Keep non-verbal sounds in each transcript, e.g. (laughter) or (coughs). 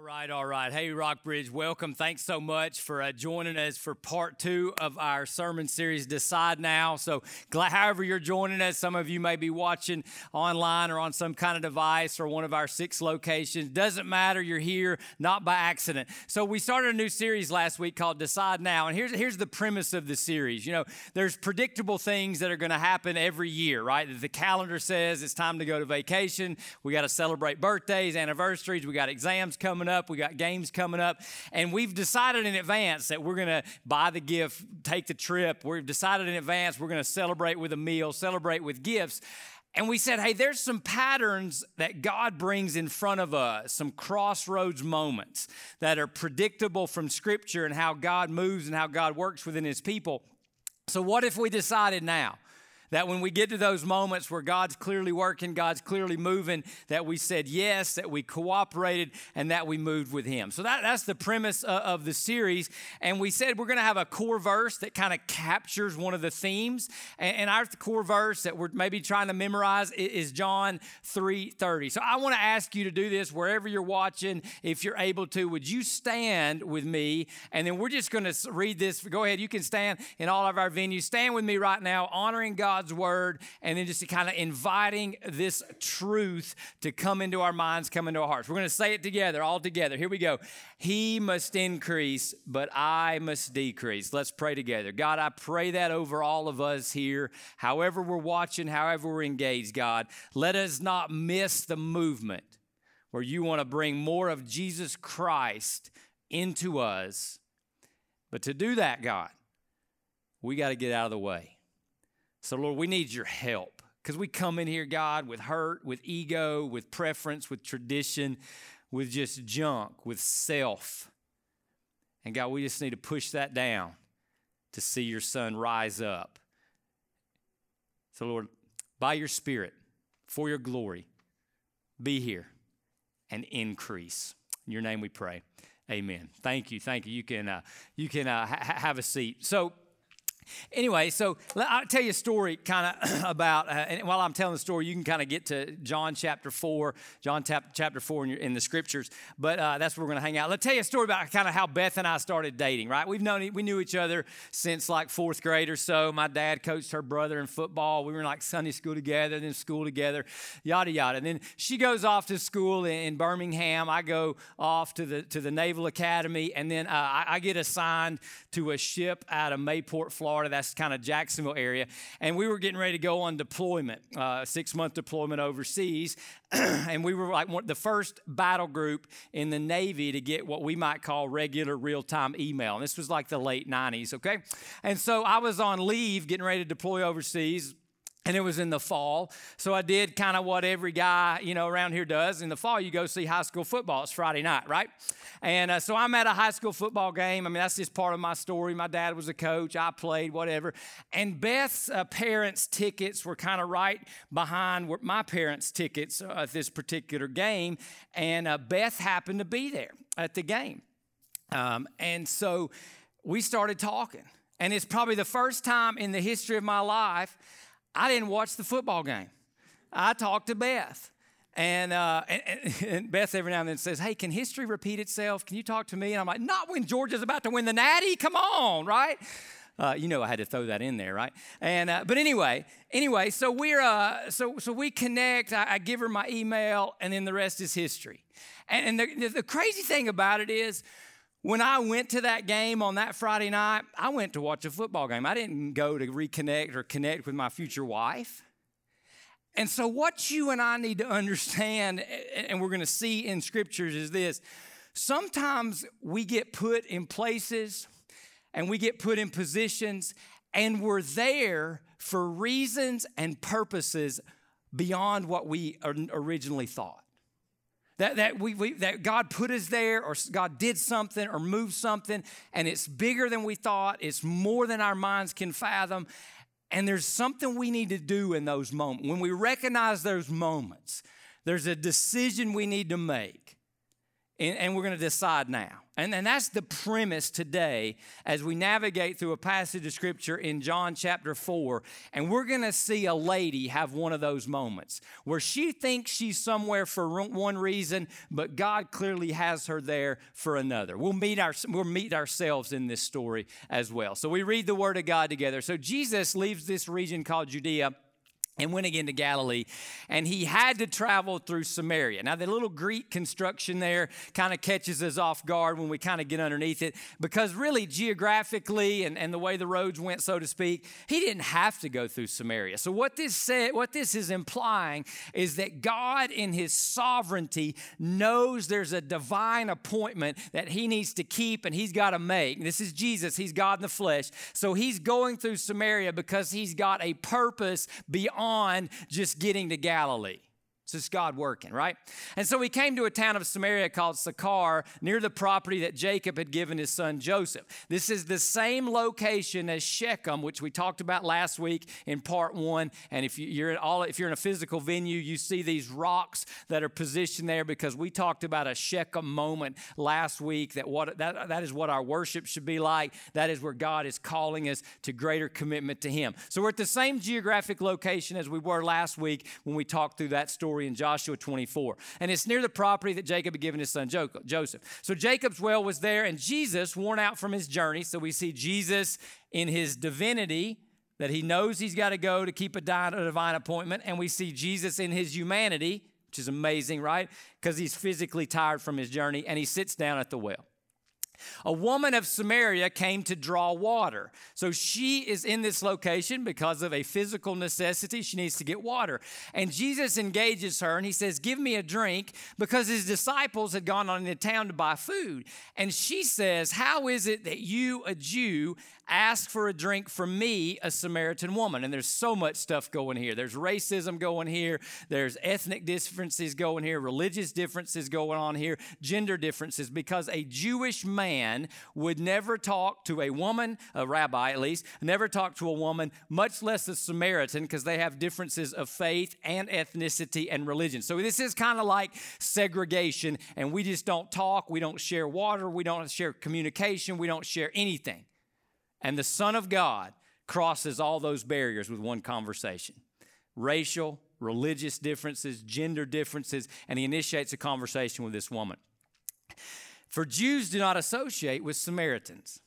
All right, all right. Hey, Rockbridge, welcome. Thanks so much for uh, joining us for part two of our sermon series, Decide Now. So, glad, however, you're joining us, some of you may be watching online or on some kind of device or one of our six locations. Doesn't matter, you're here, not by accident. So, we started a new series last week called Decide Now. And here's, here's the premise of the series. You know, there's predictable things that are going to happen every year, right? The calendar says it's time to go to vacation. We got to celebrate birthdays, anniversaries, we got exams coming up, we got games coming up, and we've decided in advance that we're going to buy the gift, take the trip. We've decided in advance we're going to celebrate with a meal, celebrate with gifts. And we said, hey, there's some patterns that God brings in front of us, some crossroads moments that are predictable from Scripture and how God moves and how God works within His people. So, what if we decided now? That when we get to those moments where God's clearly working, God's clearly moving, that we said yes, that we cooperated, and that we moved with Him. So that, that's the premise uh, of the series. And we said we're going to have a core verse that kind of captures one of the themes. And, and, our core verse that we're maybe trying to memorize is John 3:30. So I want to ask you to do this wherever you're watching, if you're able to. Would you stand with me? And then we're just going to read this. Go ahead, you can stand in all of our venues. Stand with me right now, honoring God God's word and then just kind of inviting this truth to come into our minds, come into our hearts. We're going to say it together, all together. Here we go. He must increase, but I must decrease. Let's pray together. God, I pray that over all of us here, however we're watching, however we're engaged, God. Let us not miss the movement where you want to bring more of Jesus Christ into us. But to do that, God, we got to get out of the way. So, Lord, we need your help because we come in here, God, with hurt, with ego, with preference, with tradition, with just junk, with self. And God, we just need to push that down to see your son rise up. So, Lord, by your Spirit, for your glory, be here and increase. In your name we pray. Amen. Thank you. Thank you. You can, uh, you can uh, ha- have a seat. So, Anyway, so I'll tell you a story kind of (clears throat) about, uh, and while I'm telling the story, you can kind of get to John chapter 4, John tap, chapter 4 in, your, in, the scriptures, but uh, that's where we're going to hang out. Let's tell you a story about kind of how Beth and I started dating, right? We've known, we knew each other since like fourth grade or so. My dad coached her brother in football. We were in like Sunday school together, then school together, yada, yada. And then she goes off to school in, in Birmingham. I go off to the, to the Naval Academy, and then uh, I, I get assigned to a ship out of Mayport, Florida Florida. That's kind of Jacksonville area. And we were getting ready to go on deployment, uh, six month deployment overseas. (clears throat) and we were like one, the first battle group in the Navy to get what we might call regular real time email. And this was like the late 90s, okay? And so I was on leave getting ready to deploy overseas and it was in the fall. So I did kind of what every guy, you know, around here does. In the fall, you go see high school football. It's Friday night, right? And uh, so I'm at a high school football game. I mean, that's just part of my story. My dad was a coach. I played, whatever. And Beth's uh, parents' tickets were kind of right behind my parents' tickets uh, at this particular game. And uh, Beth happened to be there at the game. Um, and so we started talking. And it's probably the first time in the history of my life I didn't watch the football game. I talked to Beth. And, uh, and, (laughs) and, Beth every now and then says, Hey, can history repeat itself? Can you talk to me? And I'm like, Not when Georgia's about to win the Natty. Come on, right? Uh, you know, I had to throw that in there, right? And uh, but anyway, anyway, so we're uh, so so we connect. I, I, give her my email, and then the rest is history. And, and the, the crazy thing about it is, when I went to that game on that Friday night, I went to watch a football game. I didn't go to reconnect or connect with my future wife. And so, what you and I need to understand, and we're going to see in scriptures, is this sometimes we get put in places and we get put in positions, and we're there for reasons and purposes beyond what we originally thought that, that, we, we, that God put us there or God did something or moved something and it's bigger than we thought, it's more than our minds can fathom. And there's something we need to do in those moments. When we recognize those moments, there's a decision we need to make. And, and we're going to decide now. And, and that's the premise today as we navigate through a passage of scripture in John chapter 4. And we're going to see a lady have one of those moments where she thinks she's somewhere for one reason, but God clearly has her there for another. We'll meet, our, we'll meet ourselves in this story as well. So we read the word of God together. So Jesus leaves this region called Judea and went again to Galilee. And he had to travel through Samaria. Now, the little Greek construction there kind of catches us off guard when we kind of get underneath it, because really, geographically and, and the way the roads went, so to speak, he didn't have to go through Samaria. So, what this said, what this is implying is that God, in his sovereignty, knows there's a divine appointment that he needs to keep and he's got to make. This is Jesus, he's God in the flesh. So, he's going through Samaria because he's got a purpose beyond beyond just getting to Galilee. It's God working, right? And so he came to a town of Samaria called Sychar, near the property that Jacob had given his son Joseph. This is the same location as Shechem, which we talked about last week in part one. And if you're in all, if you're in a physical venue, you see these rocks that are positioned there because we talked about a Shechem moment last week. That what that, that is what our worship should be like. That is where God is calling us to greater commitment to Him. So we're at the same geographic location as we were last week when we talked through that story story in Joshua 24. And it's near the property that Jacob had given his son Joseph. So Jacob's well was there, and Jesus, worn out from his journey, so we see Jesus in his divinity, that he knows he's got to go to keep a divine appointment, and we see Jesus in his humanity, which is amazing, right? Because he's physically tired from his journey, and he sits down at the well. A woman of Samaria came to draw water. So she is in this location because of a physical necessity. She needs to get water. And Jesus engages her and he says, Give me a drink because his disciples had gone on into town to buy food. And she says, How is it that you, a Jew, ask for a drink from me, a Samaritan woman. And there's so much stuff going here. There's racism going here, there's ethnic differences going here, religious differences going on here, gender differences, because a Jewish man would never talk to a woman, a rabbi at least, never talk to a woman, much less a Samaritan, because they have differences of faith and ethnicity and religion. So this is kind of like segregation, and we just don't talk, we don't share water, we don't share communication, we don't share anything. And the Son of God crosses all those barriers with one conversation racial, religious differences, gender differences, and he initiates a conversation with this woman. For Jews do not associate with Samaritans.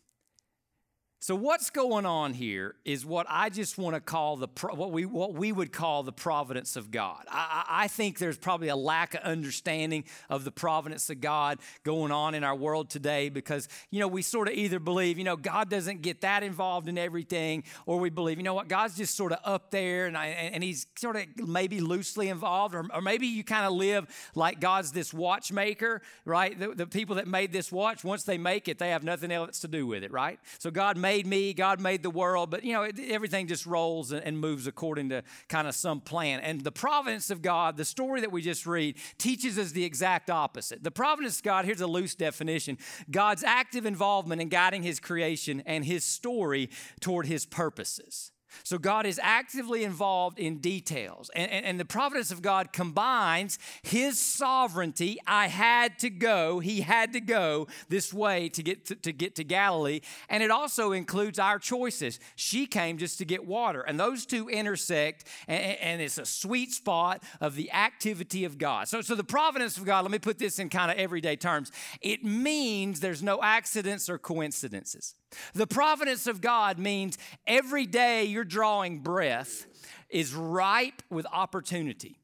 So what's going on here is what I just want to call the what we what we would call the providence of God. I, I, think there's probably a lack of understanding of the providence of God going on in our world today because you know we sort of either believe you know God doesn't get that involved in everything, or we believe you know what God's just sort of up there and I, and He's sort of maybe loosely involved, or, or maybe you kind of live like God's this watchmaker, right? The, the people that made this watch once they make it, they have nothing else to do with it, right? So God made made me, God made the world, but you know, it, everything just rolls and, and moves according to kind of some plan. And the providence of God, the story that we just read, teaches us the exact opposite. The providence of God, here's a loose definition God's active involvement in guiding his creation and his story toward his purposes. So God is actively involved in details. And, and, and, the providence of God combines his sovereignty. I had to go, he had to go this way to get to, to, get to Galilee. And it also includes our choices. She came just to get water. And those two intersect, and, and it's a sweet spot of the activity of God. So, so the providence of God, let me put this in kind of everyday terms. It means there's no accidents or coincidences. The providence of God means every day you're drawing breath is ripe with opportunity.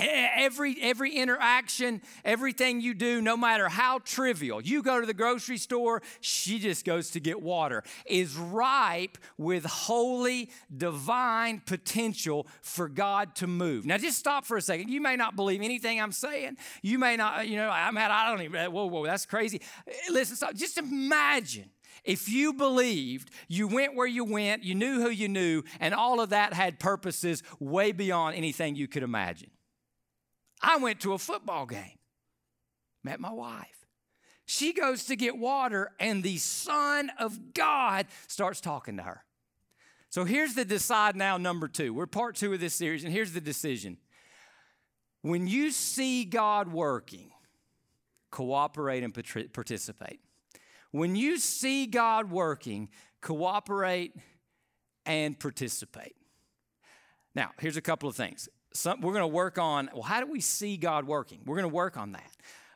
Every, every interaction, everything you do, no matter how trivial, you go to the grocery store, she just goes to get water, is ripe with holy, divine potential for God to move. Now, just stop for a second. You may not believe anything I'm saying. You may not, you know, I'm at, I don't even, whoa, whoa, that's crazy. Listen, stop. Just imagine if you believed, you went where you went, you knew who you knew, and all of that had purposes way beyond anything you could imagine. I went to a football game, met my wife. She goes to get water, and the Son of God starts talking to her. So here's the decide now number two. We're part two of this series, and here's the decision. When you see God working, cooperate and participate. When you see God working, cooperate and participate. Now, here's a couple of things. Some, we're going to work on, well, how do we see God working? We're going to work on that.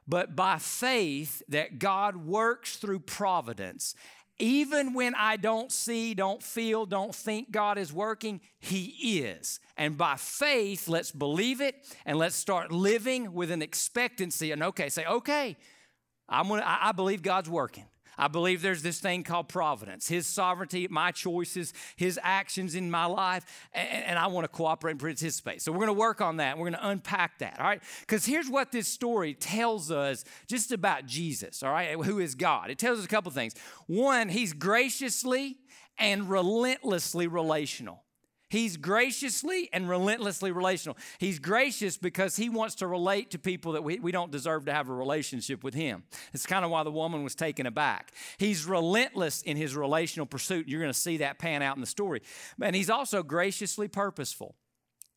But by faith, that God works through providence, even when I don't see, don't feel, don't think God is working, He is. And by faith, let's believe it and let's start living with an expectancy. And okay, say, okay, I'm gonna, I believe God's working. I believe there's this thing called providence, His sovereignty, my choices, His actions in my life, and, and I want to cooperate and participate. So we're going to work on that. We're going to unpack that, all right? Because here's what this story tells us just about Jesus, all right, who is God. It tells us a couple things. One, He's graciously and relentlessly relational. He's graciously and relentlessly relational. He's gracious because he wants to relate to people that we, we don't deserve to have a relationship with him. It's kind of why the woman was taken aback. He's relentless in his relational pursuit. You're going to see that pan out in the story. And he's also graciously purposeful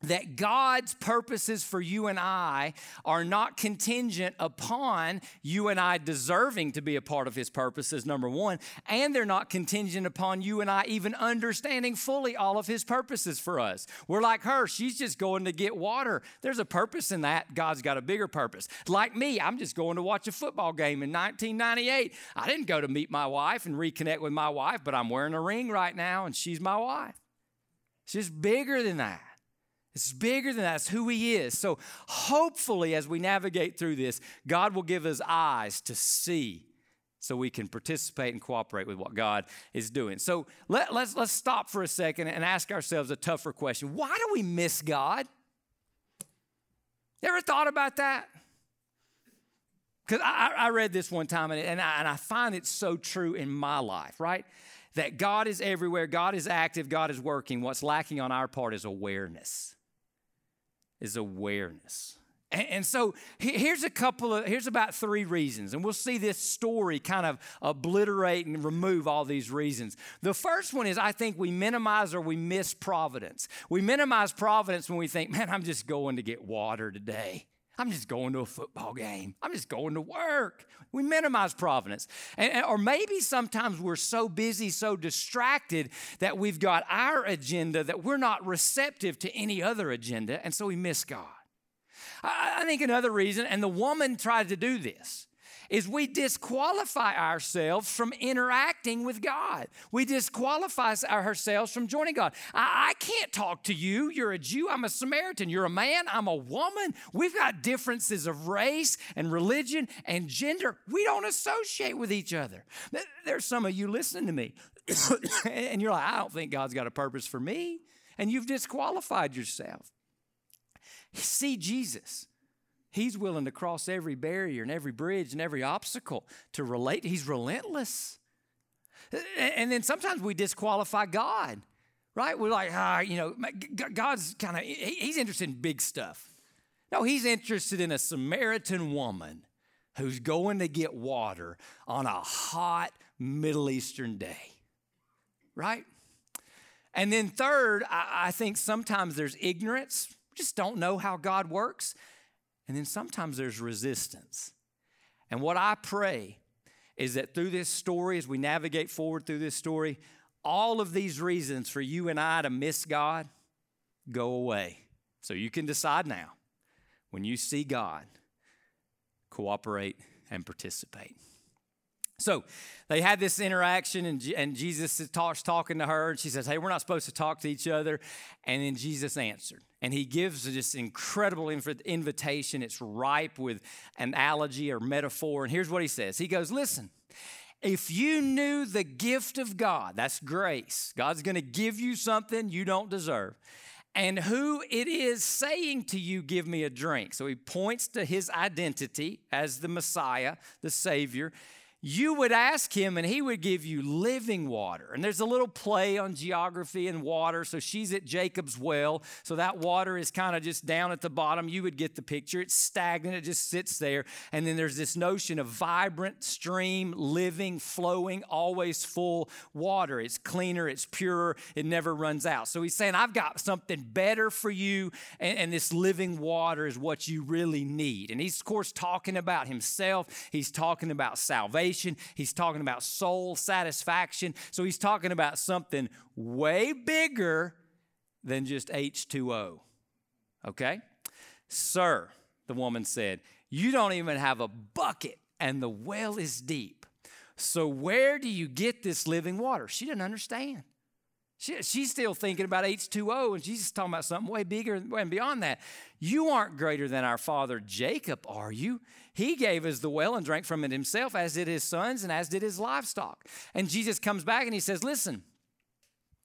that God's purposes for you and I are not contingent upon you and I deserving to be a part of His purposes, number one, and they're not contingent upon you and I even understanding fully all of His purposes for us. We're like her, she's just going to get water. There's a purpose in that. God's got a bigger purpose. Like me, I'm just going to watch a football game in 1998. I didn't go to meet my wife and reconnect with my wife, but I'm wearing a ring right now and she's my wife. She's bigger than that. It's bigger than that. It's who He is. So, hopefully, as we navigate through this, God will give us eyes to see so we can participate and cooperate with what God is doing. So, let, let's, let's stop for a second and ask ourselves a tougher question Why do we miss God? Ever thought about that? Because I, I, read this one time and, and, I, and I find it so true in my life, right? That God is everywhere, God is active, God is working. What's lacking on our part is awareness is awareness. And, so here's a couple of, here's about three reasons, and we'll see this story kind of obliterate and remove all these reasons. The first one is I think we minimize or we miss providence. We minimize providence when we think, man, I'm just going to get water today. I'm just going to a football game. I'm just going to work. We minimize providence. And, or maybe sometimes we're so busy, so distracted that we've got our agenda that we're not receptive to any other agenda, and so we miss God. I, I think another reason, and the woman tried to do this, is we disqualify ourselves from interacting with God. We disqualify ourselves from joining God. I, I, can't talk to you. You're a Jew. I'm a Samaritan. You're a man. I'm a woman. We've got differences of race and religion and gender. We don't associate with each other. There's some of you listening to me, (coughs) and you're like, I don't think God's got a purpose for me. And you've disqualified yourself. See Jesus. He's willing to cross every barrier and every bridge and every obstacle to relate. He's relentless. And then sometimes we disqualify God, right? We're like, ah, you know, God's kind of, he's interested in big stuff. No, he's interested in a Samaritan woman who's going to get water on a hot Middle Eastern day, right? And then, third, I, think sometimes there's ignorance. Just don't know how God works. And then sometimes there's resistance. And what I pray is that through this story, as we navigate forward through this story, all of these reasons for you and I to miss God go away. So you can decide now when you see God, cooperate and participate. So they had this interaction, and, and Jesus talks talking to her, and she says, Hey, we're not supposed to talk to each other. And then Jesus answered. And he gives this incredible invitation. It's ripe with an analogy or metaphor. And here's what he says He goes, Listen, if you knew the gift of God, that's grace. God's to give you something you don't deserve. And who it is saying to you, Give me a drink. So he points to his identity as the Messiah, the Savior you would ask him and he would give you living water. And there's a little play on geography and water. So she's at Jacob's well. So that water is kind of just down at the bottom. You would get the picture. It's stagnant, it just sits there. And then there's this notion of vibrant stream, living, flowing, always full water. It's cleaner, it's purer, it never runs out. So he's saying, I've got something better for you. And, and this living water is what you really need. And he's, of course, talking about himself, he's talking about salvation He's talking about soul satisfaction. So he's talking about something way bigger than just H2O. Okay? Sir, the woman said, you don't even have a bucket and the well is deep. So where do you get this living water? She didn't understand. She, she's still thinking about H2O and she's talking about something way bigger and beyond that. You aren't greater than our father Jacob, are you? He gave us the well and drank from it himself, as did his sons and as did his livestock. And Jesus comes back and he says, Listen,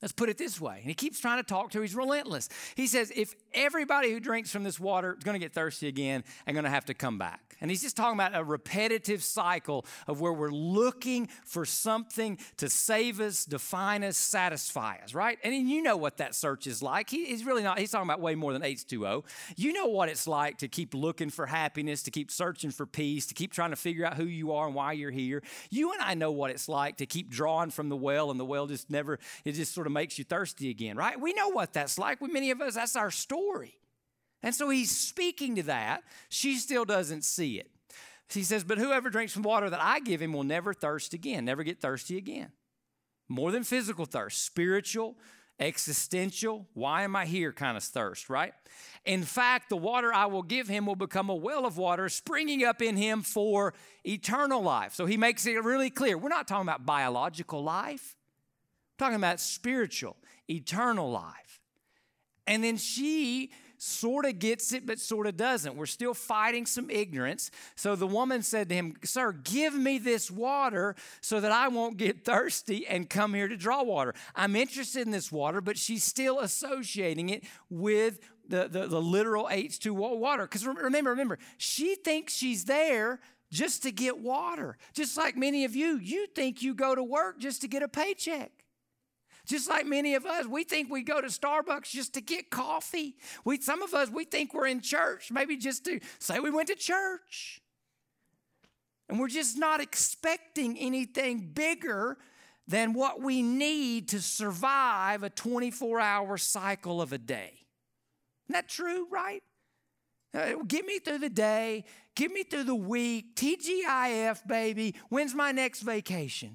Let's put it this way. And he keeps trying to talk to her. He's relentless. He says, if everybody who drinks from this water is going to get thirsty again and going to have to come back. And he's just talking about a repetitive cycle of where we're looking for something to save us, define us, satisfy us, right? And you know what that search is like. He, he's really not, he's talking about way more than H2O. You know what it's like to keep looking for happiness, to keep searching for peace, to keep trying to figure out who you are and why you're here. You and I know what it's like to keep drawing from the well and the well just never, it just sort of makes you thirsty again, right? We know what that's like. We, many of us, that's our story. And so he's speaking to that. She still doesn't see it. He says, But whoever drinks from water that I give him will never thirst again, never get thirsty again. More than physical thirst, spiritual, existential, why am I here kind of thirst, right? In fact, the water I will give him will become a well of water springing up in him for eternal life. So he makes it really clear. We're not talking about biological life, we're talking about spiritual, eternal life. And then she sort of gets it, but sort of doesn't. We're still fighting some ignorance. So the woman said to him, Sir, give me this water so that I won't get thirsty and come here to draw water. I'm interested in this water, but she's still associating it with the, the, the literal H2O water. Because remember, remember, she thinks she's there just to get water. Just like many of you, you think you go to work just to get a paycheck. Just like many of us, we think we go to Starbucks just to get coffee. We, some of us, we think we're in church, maybe just to say we went to church. And we're just not expecting anything bigger than what we need to survive a 24 hour cycle of a day. Isn't that true, right? Uh, get me through the day, get me through the week, TGIF, baby. When's my next vacation?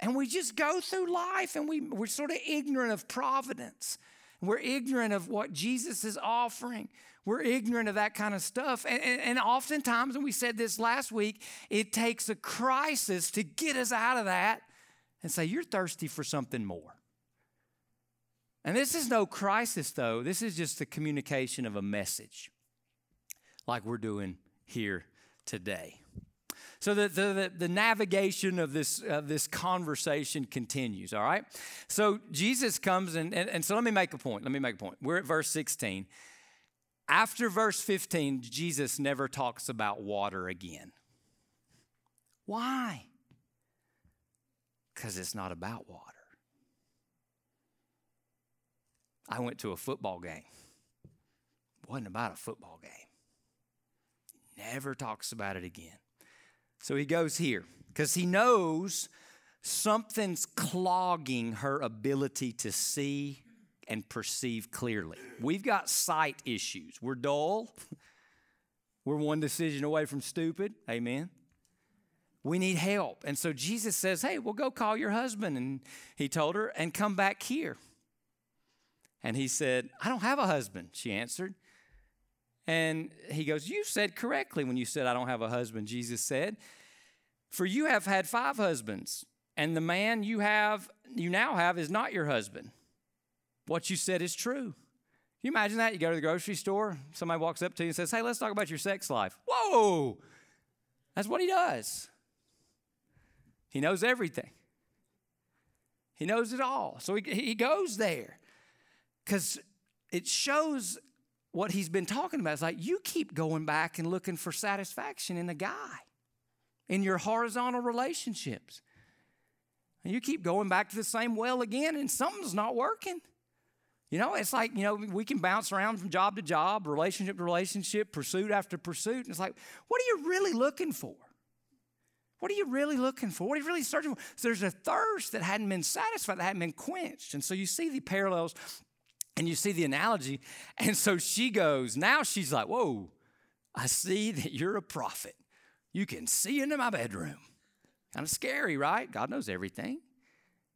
And we just go through life and we, we're sort of ignorant of providence. We're ignorant of what Jesus is offering. We're ignorant of that kind of stuff. And, and, and, oftentimes, and we said this last week, it takes a crisis to get us out of that and say, You're thirsty for something more. And this is no crisis, though. This is just the communication of a message, like we're doing here today. So the, the, the, navigation of this, this conversation continues, all right? So Jesus comes, and, and, and so let me make a point. Let me make a point. We're at verse 16. After verse 15, Jesus never talks about water again. Why? Because it's not about water. I went to a football game. Wasn't about a football game. Never talks about it again. So he goes here because he knows something's clogging her ability to see and perceive clearly. We've got sight issues. We're dull. (laughs) We're one decision away from stupid. Amen. We need help. And so Jesus says, Hey, well, go call your husband. And he told her, and come back here. And he said, I don't have a husband, she answered. And he goes, You said correctly when you said, I don't have a husband. Jesus said, For you have had five husbands, and the man you have, you now have, is not your husband. What you said is true. Can you imagine that? You go to the grocery store, somebody walks up to you and says, Hey, let's talk about your sex life. Whoa! That's what he does. He knows everything, he knows it all. So he, he goes there because it shows what he's been talking about is like, you keep going back and looking for satisfaction in a guy. in your horizontal relationships. And you keep going back to the same well again, and something's not working. You know, it's like, you know, we can bounce around from job to job, relationship to relationship, pursuit after pursuit. And it's like, what are you really looking for? What are you really looking for? What are you really searching for? So there's a thirst that hadn't been satisfied, that hadn't been quenched. And so you see the parallels and you see the analogy. And so she goes, now she's like, whoa, I see that you're a prophet. You can see into my bedroom. Kind of scary, right? God knows everything.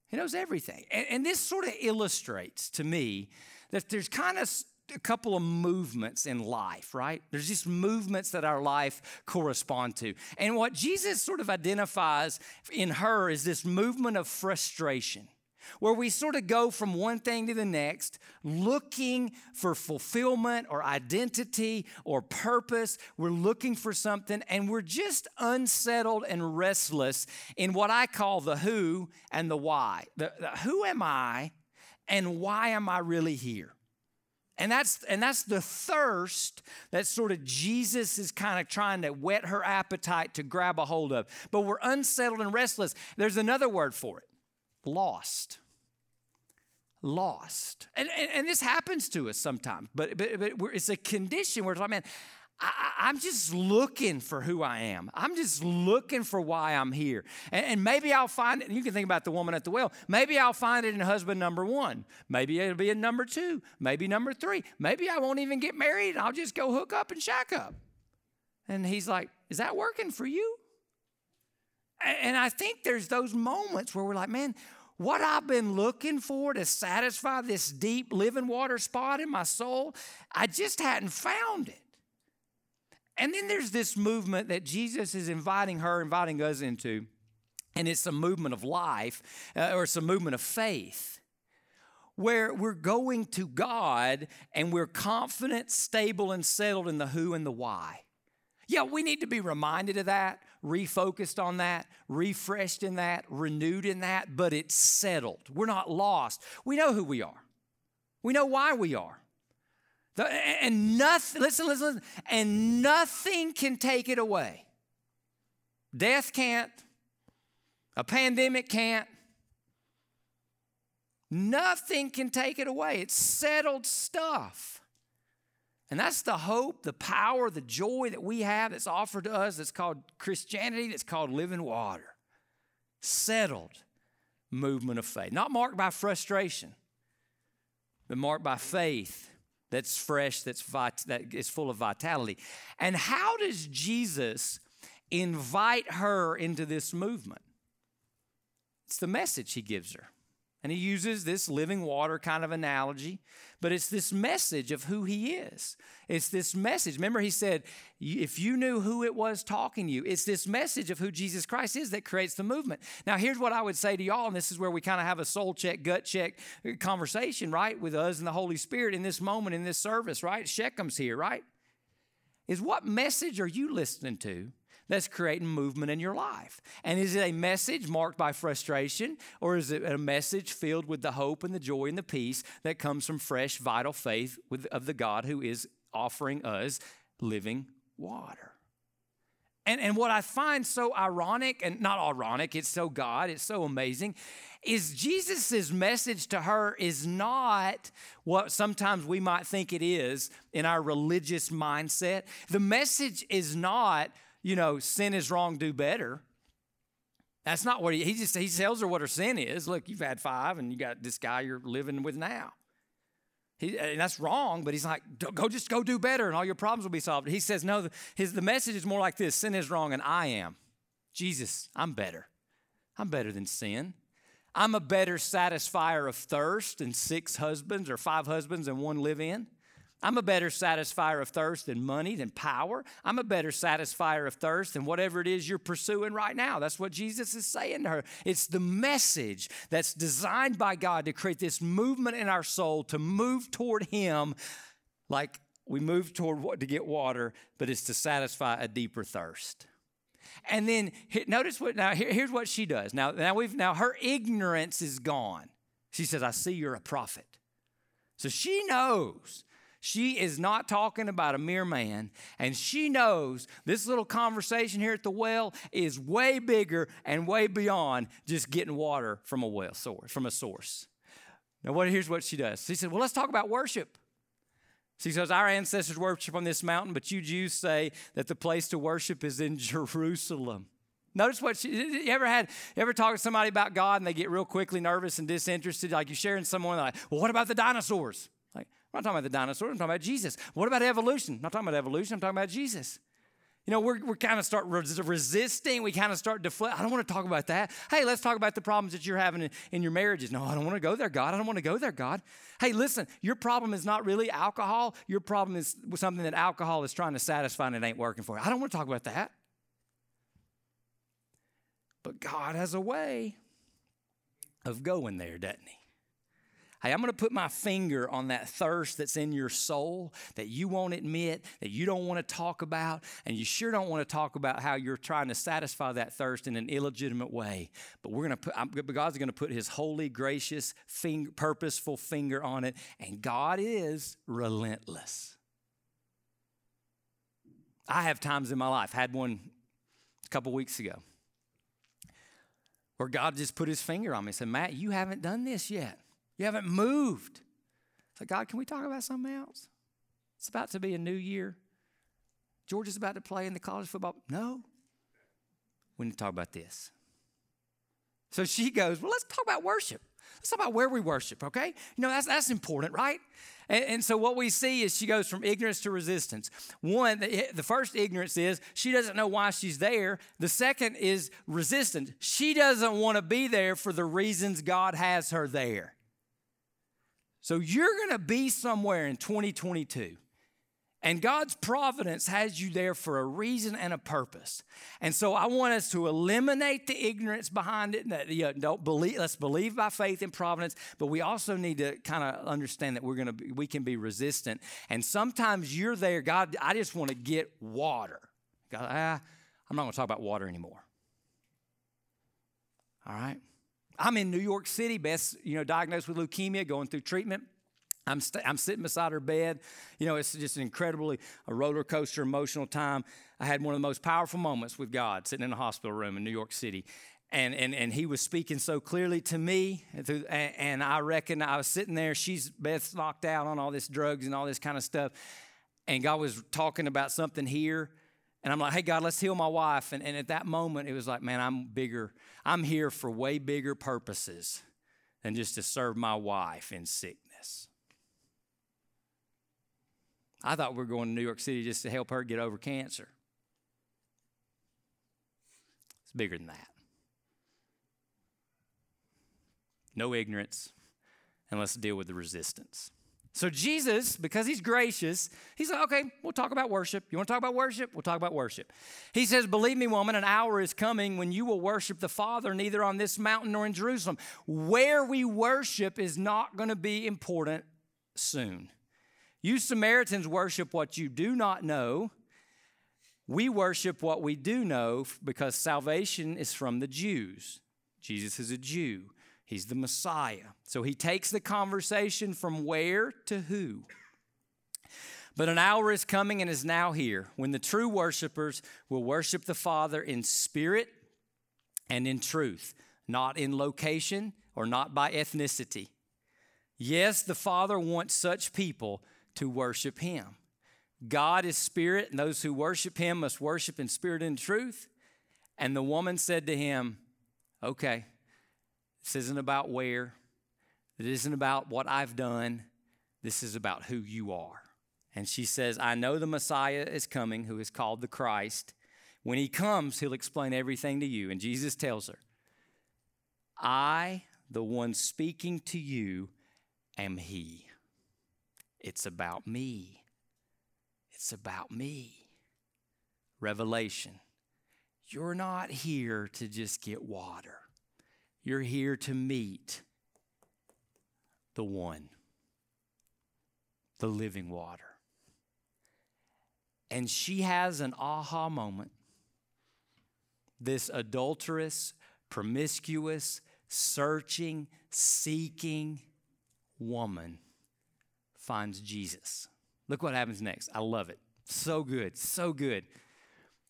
He knows everything. And, and this sort of illustrates to me that there's kind of a couple of movements in life, right? There's just movements that our life correspond to. And what Jesus sort of identifies in her is this movement of frustration where we sort of go from one thing to the next, looking for fulfillment or identity or purpose. We're looking for something, and we're just unsettled and restless in what I call the who and the why. The, the who am I, and why am I really here? And that's, and that's the thirst that sort of Jesus is kind of trying to whet her appetite to grab a hold of. But we're unsettled and restless. There's another word for it lost. Lost. And, and, and this happens to us sometimes, but, but, but it's a condition where it's like, man, I, am just looking for who I am. I'm just looking for why I'm here. And, and, maybe I'll find it. You can think about the woman at the well. Maybe I'll find it in husband number one. Maybe it'll be in number two. Maybe number three. Maybe I won't even get married. I'll just go hook up and shack up. And he's like, Is that working for you? And I think there's those moments where we're like, man, what I've been looking for to satisfy this deep living water spot in my soul, I just hadn't found it. And then there's this movement that Jesus is inviting her, inviting us into, and it's a movement of life, uh, or it's a movement of faith, where we're going to God and we're confident, stable, and settled in the who and the why. Yeah, we need to be reminded of that, refocused on that, refreshed in that, renewed in that, but it's settled. We're not lost. We know who we are, we know why we are. The, and nothing, listen, listen, listen, and nothing can take it away. Death can't, a pandemic can't, nothing can take it away. It's settled stuff. And that's the hope, the power, the joy that we have that's offered to us that's called Christianity, that's called living water. Settled movement of faith. Not marked by frustration, but marked by faith that's fresh, that's vit- that is full of vitality. And how does Jesus invite her into this movement? It's the message he gives her. And he uses this living water kind of analogy, but it's this message of who he is. It's this message. Remember, he said, if you knew who it was talking to you, it's this message of who Jesus Christ is that creates the movement. Now, here's what I would say to y'all, and this is where we kind of have a soul check, gut check uh, conversation, right, with us and the Holy Spirit in this moment, in this service, right? Shechem's here, right? Is what message are you listening to that's creating movement in your life? And is it a message marked by frustration, or is it a message filled with the hope and the joy and the peace that comes from fresh, vital faith with, of the God who is offering us living water? And, and what I find so ironic, and not ironic, it's so God, it's so amazing, is Jesus' message to her is not what sometimes we might think it is in our religious mindset. The message is not, you know, sin is wrong, do better. That's not what he, he just he tells her what her sin is. Look, you've had five, and you got this guy you're living with now. He, and that's wrong, but he's like, go just go do better, and all your problems will be solved. He says, no, his the message is more like this: sin is wrong, and I am. Jesus, I'm better. I'm better than sin. I'm a better satisfier of thirst than six husbands or five husbands and one live in. I'm a better satisfier of thirst than money, than power. I'm a better satisfier of thirst than whatever it is you're pursuing right now. That's what Jesus is saying to her. It's the message that's designed by God to create this movement in our soul to move toward Him like we move toward what to get water, but it's to satisfy a deeper thirst. And then notice what now here, here's what she does. Now, now we've now her ignorance is gone. She says, I see you're a prophet. So she knows She is not talking about a mere man, and she knows this little conversation here at the well is way bigger and way beyond just getting water from a well source, from a source. Now, what, here's what she does. She said, Well, let's talk about worship. She says, Our ancestors worship on this mountain, but you Jews say that the place to worship is in (laughs) Jerusalem. Notice what she, you ever had, you ever talk to somebody about God and they get real quickly nervous and disinterested? Like you're sharing someone, like, well, what about the dinosaurs? I'm not talking about the dinosaurs, I'm talking about Jesus. What about evolution? I'm not talking about evolution, I'm talking about Jesus. You know, we're, we're kind of start resisting. We kind of start deflect. I don't want to talk about that. Hey, let's talk about the problems that you're having in, in your marriages. No, I don't want to go there, God. I don't want to go there, God. Hey, listen, your problem is not really alcohol. Your problem is something that alcohol is trying to satisfy and it ain't working for you. I don't want to talk about that. But God has a way of going there, doesn't He? Hey, I'm going to put my finger on that thirst that's in your soul that you won't admit, that you don't want to talk about, and you sure don't want to talk about how you're trying to satisfy that thirst in an illegitimate way. But we're going to put, I'm, God's going to put His holy, gracious, purposeful finger on it, and God is relentless. I have times in my life, had one a couple weeks ago, where God just put His finger on me and said, Matt, you haven't done this yet. You haven't moved. Like, God, can we talk about something else? It's about to be a new year. Georgia's about to play in the college football. No. We need to talk about this. So she goes, Well, let's talk about worship. Let's talk about where we worship, okay? You know, that's, that's important, right? And, and so what we see is she goes from ignorance to resistance. One, the, the first ignorance is she doesn't know why she's there. The second is resistance. She doesn't want to be there for the reasons God has her there. So you're going to be somewhere in 2022. And God's providence has you there for a reason and a purpose. And so I want us to eliminate the ignorance behind it. That you know, don't believe. Let's believe by faith in providence. But we also need to kind of understand that we're gonna be, we can be resistant. And sometimes you're there, God. I just want to get water. God, ah, I'm not going to talk about water anymore. All right. I'm in New York City, Beth, you know, diagnosed with leukemia, going through treatment. I'm, st- I'm sitting beside her bed. You know, it's just an incredibly a roller coaster emotional time. I had one of the most powerful moments with God sitting in a hospital room in New York City. And, and, and he was speaking so clearly to me. And, and I reckon I was sitting there. She's Beth's knocked out on all this drugs and all this kind of stuff. And God was talking about something here. And I'm like, hey, God, let's heal my wife. And, and at that moment, it was like, man, I'm bigger. I'm here for way bigger purposes than just to serve my wife in sickness. I thought we were going to New York City just to help her get over cancer. It's bigger than that. No ignorance, and let's deal with the resistance. So Jesus, because he's gracious, he's like, okay, we'll talk about worship. You want to talk about worship? We'll talk about worship. He says, believe me, woman, an hour is coming when you will worship the Father neither on this mountain nor in Jerusalem. Where we worship is not going to be important soon. You Samaritans worship what you do not know. We worship what we do know because salvation is from the Jews. Jesus is a Jew. He's the Messiah. So he takes the conversation from where to who. But an hour is coming and is now here when the true worshipers will worship the Father in spirit and in truth, not in location or not by ethnicity. Yes, the Father wants such people to worship Him. God is spirit, and those who worship Him must worship in spirit and truth. And the woman said to him, Okay, this isn't about where, it isn't about what I've done. This is about who you are. And she says, I know the Messiah is coming, who is called the Christ. When he comes, he'll explain everything to you. And Jesus tells her, I, the one speaking to you, am he. It's about me. It's about me. Revelation. You're not here to just get water. You're here to meet the one, the living water. And she has an aha moment. This adulterous, promiscuous, searching, seeking woman finds Jesus Look what happens next. I love it. So good, so good.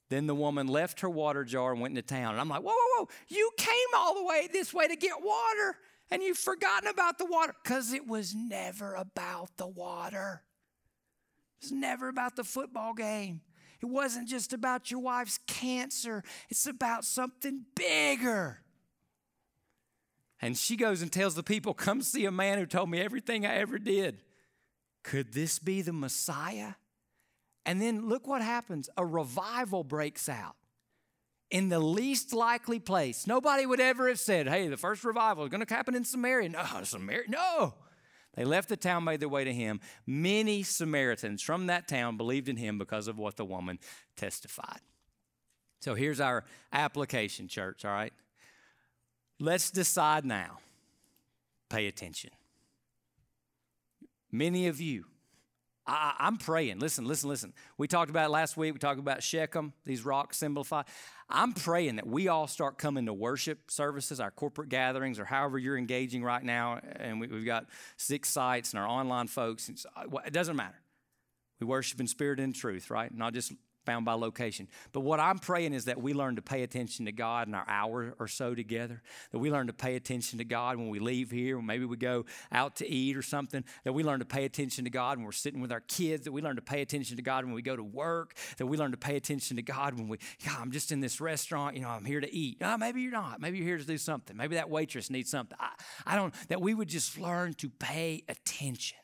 Then the woman left her water jar and went into town. And I'm like, whoa, whoa, you came all the way this way to get water and you've forgotten about the water because it was never about the water. It was never about the football game. It wasn't just about your wife's cancer, it's about something bigger. And she goes and tells the people, Come see a man who told me everything I ever did. Could this be the Messiah? And then look what happens a revival breaks out in the least likely place. Nobody would ever have said, Hey, the first revival is going to happen in Samaria. No, (laughs) Samaria, no. They left the town, made their way to him. Many Samaritans from that town believed in him because of what the woman testified. So here's our application, church, all right? Let's decide now. Pay attention. Many of you, I, am praying. Listen, listen, listen. We talked about last week. We talked about Shechem, these rocks simplify. I'm praying that we all start coming to worship services, our corporate gatherings, or however you're engaging right now. And we, have got six sites and our online folks. Uh, it doesn't matter. We worship in spirit and truth, right? Not just found by location. But what I'm praying is that we learn to pay attention to God in our hour or so together, that we learn to pay attention to God when we leave here, when maybe we go out to eat or something, that we learn to pay attention to God when we're sitting with our kids, that we learn to pay attention to God when we go to work, that we learn to pay attention to God when we, yeah, I'm just in this restaurant, you know, I'm here to eat. No, maybe you're not. Maybe you're here to do something. Maybe that waitress needs something. I, I don't, that we would just learn to pay attention.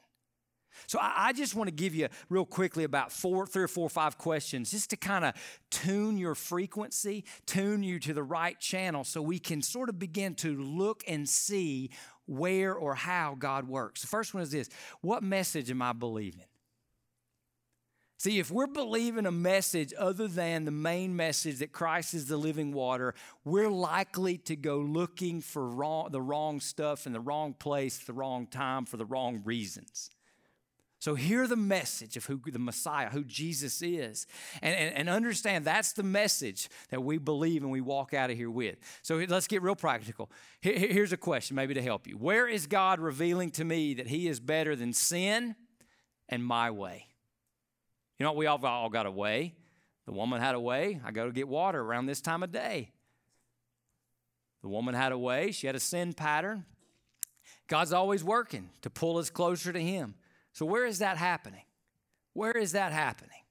So I, I just want to give you real quickly about four, three or four or five questions just to kind of tune your frequency, tune you to the right channel so we can sort of begin to look and see where or how God works. The first one is this What message am I believing? See, if we're believing a message other than the main message that Christ is the living water, we're likely to go looking for wrong, the wrong stuff in the wrong place, the wrong time, for the wrong reasons. So hear the message of who the Messiah, who Jesus is, and, and, and, understand that's the message that we believe and we walk out of here with. So let's get real practical. Here's a question, maybe to help you. Where is God revealing to me that He is better than sin and my way? You know, we all, all got a way. The woman had a way. I go to get water around this time of day. The woman had a way. She had a sin pattern. God's always working to pull us closer to Him. So, where is that happening? Where is that happening?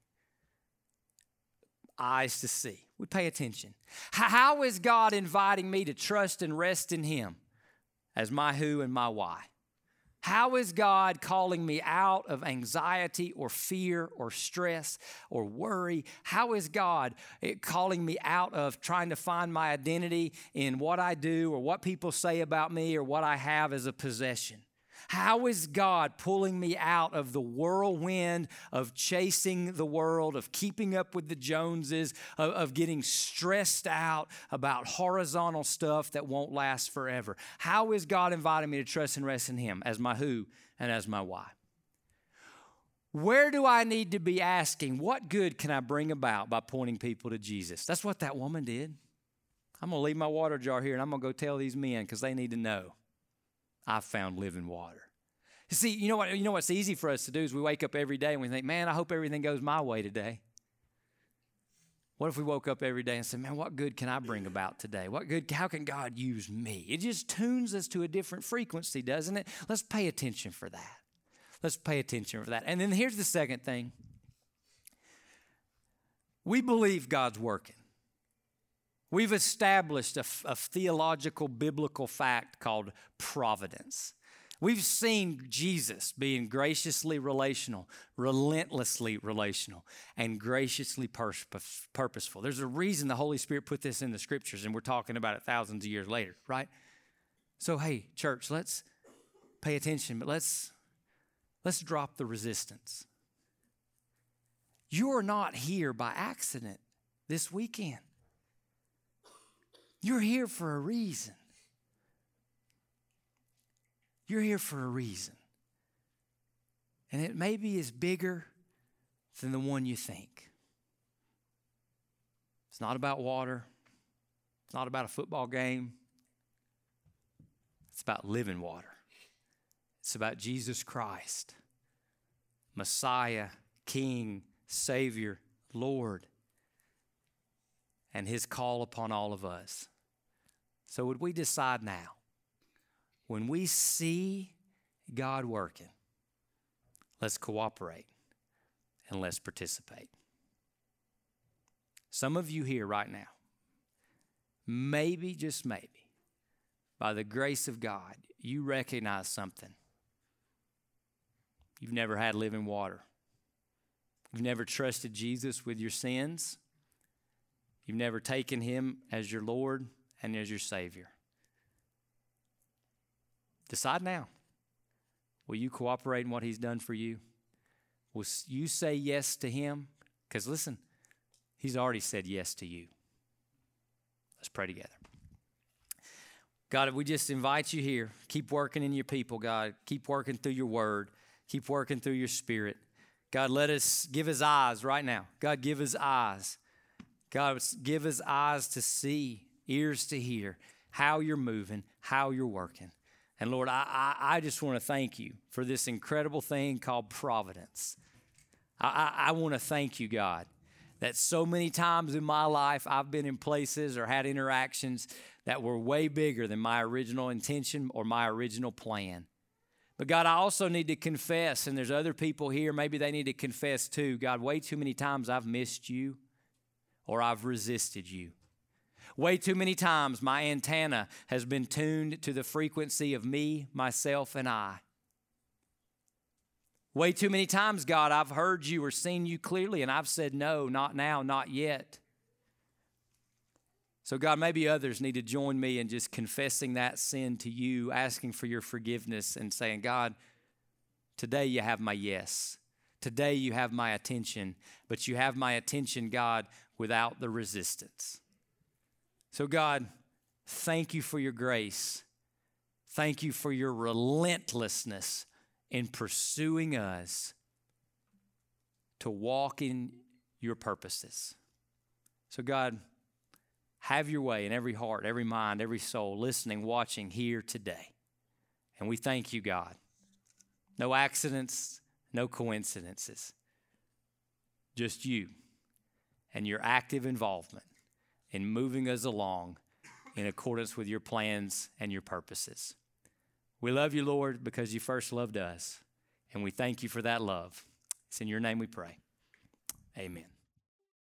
Eyes to see. We pay attention. How is God inviting me to trust and rest in Him as my who and my why? How is God calling me out of anxiety or fear or stress or worry? How is God eh, calling me out of trying to find my identity in what I do or what people say about me or what I have as a possession? How is God pulling me out of the whirlwind of chasing the world, of keeping up with the Joneses, of, of, getting stressed out about horizontal stuff that won't last forever? How is God inviting me to trust and rest in Him as my who and as my why? Where do I need to be asking, what good can I bring about by pointing people to Jesus? That's what that woman did. I'm going to leave my water jar here and I'm going to go tell these men because they need to know. I found living water. You see, you know what? You know what's easy for us to do is we wake up every day and we think, "Man, I hope everything goes my way today." What if we woke up every day and said, "Man, what good can I bring about today? What good? How can God use me?" It just tunes us to a different frequency, doesn't it? Let's pay attention for that. Let's pay attention for that. And then here's the second thing. We believe God's working. We've established a, a, theological biblical fact called providence. We've seen Jesus being graciously relational, relentlessly relational, and graciously purposeful. There's a reason the Holy Spirit put this in the scriptures, and we're talking about it thousands of years later, right? So, hey, church, let's pay attention, but let's let's drop the resistance. You're not here by accident this weekend. You're here for a reason. You're here for a reason. And it maybe is bigger than the one you think. It's not about water, it's not about a football game, it's about living water. It's about Jesus Christ, Messiah, King, Savior, Lord, and His call upon all of us. So, would we decide now, when we see God working, let's cooperate and let's participate? Some of you here right now, maybe, just maybe, by the grace of God, you recognize something. You've never had living water. You've never trusted Jesus with your sins. You've never taken him as your Lord and as your Savior. Decide now. Will you cooperate in what He's done for you? Will you say yes to Him? Because listen, He's already said yes to you. Let's pray together. God, we just invite you here. Keep working in your people, God. Keep working through your word. Keep working through your spirit. God, let us give us eyes right now. God, give us eyes. God, give us eyes to see ears to hear how you're moving, how you're working. And Lord, I, I, I just want to thank you for this incredible thing called providence. I, I, I want to thank you, God, that so many times in my life I've been in places or had interactions that were way bigger than my original intention or my original plan. But God, I also need to confess, and there's other people here, maybe they need to confess too. God, way too many times I've missed you or I've resisted you. Way too many times, my antenna has been tuned to the frequency of me, myself, and I. Way too many times, God, I've heard you or seen you clearly, and I've said, no, not now, not yet. So, God, maybe others need to join me in just confessing that sin to you, asking for your forgiveness, and saying, God, today you have my yes. Today you have my attention, but you have my attention, God, without the resistance. So, God, thank you for your grace. Thank you for your relentlessness in pursuing us to walk in your purposes. So, God, have your way in every heart, every mind, every soul, listening, watching here today. And we thank you, God. No accidents, no coincidences, just you and your active involvement in moving us along in accordance with your plans and your purposes. We love you, Lord, because you first loved us, and we thank you for that love. It's in your name we pray. Amen.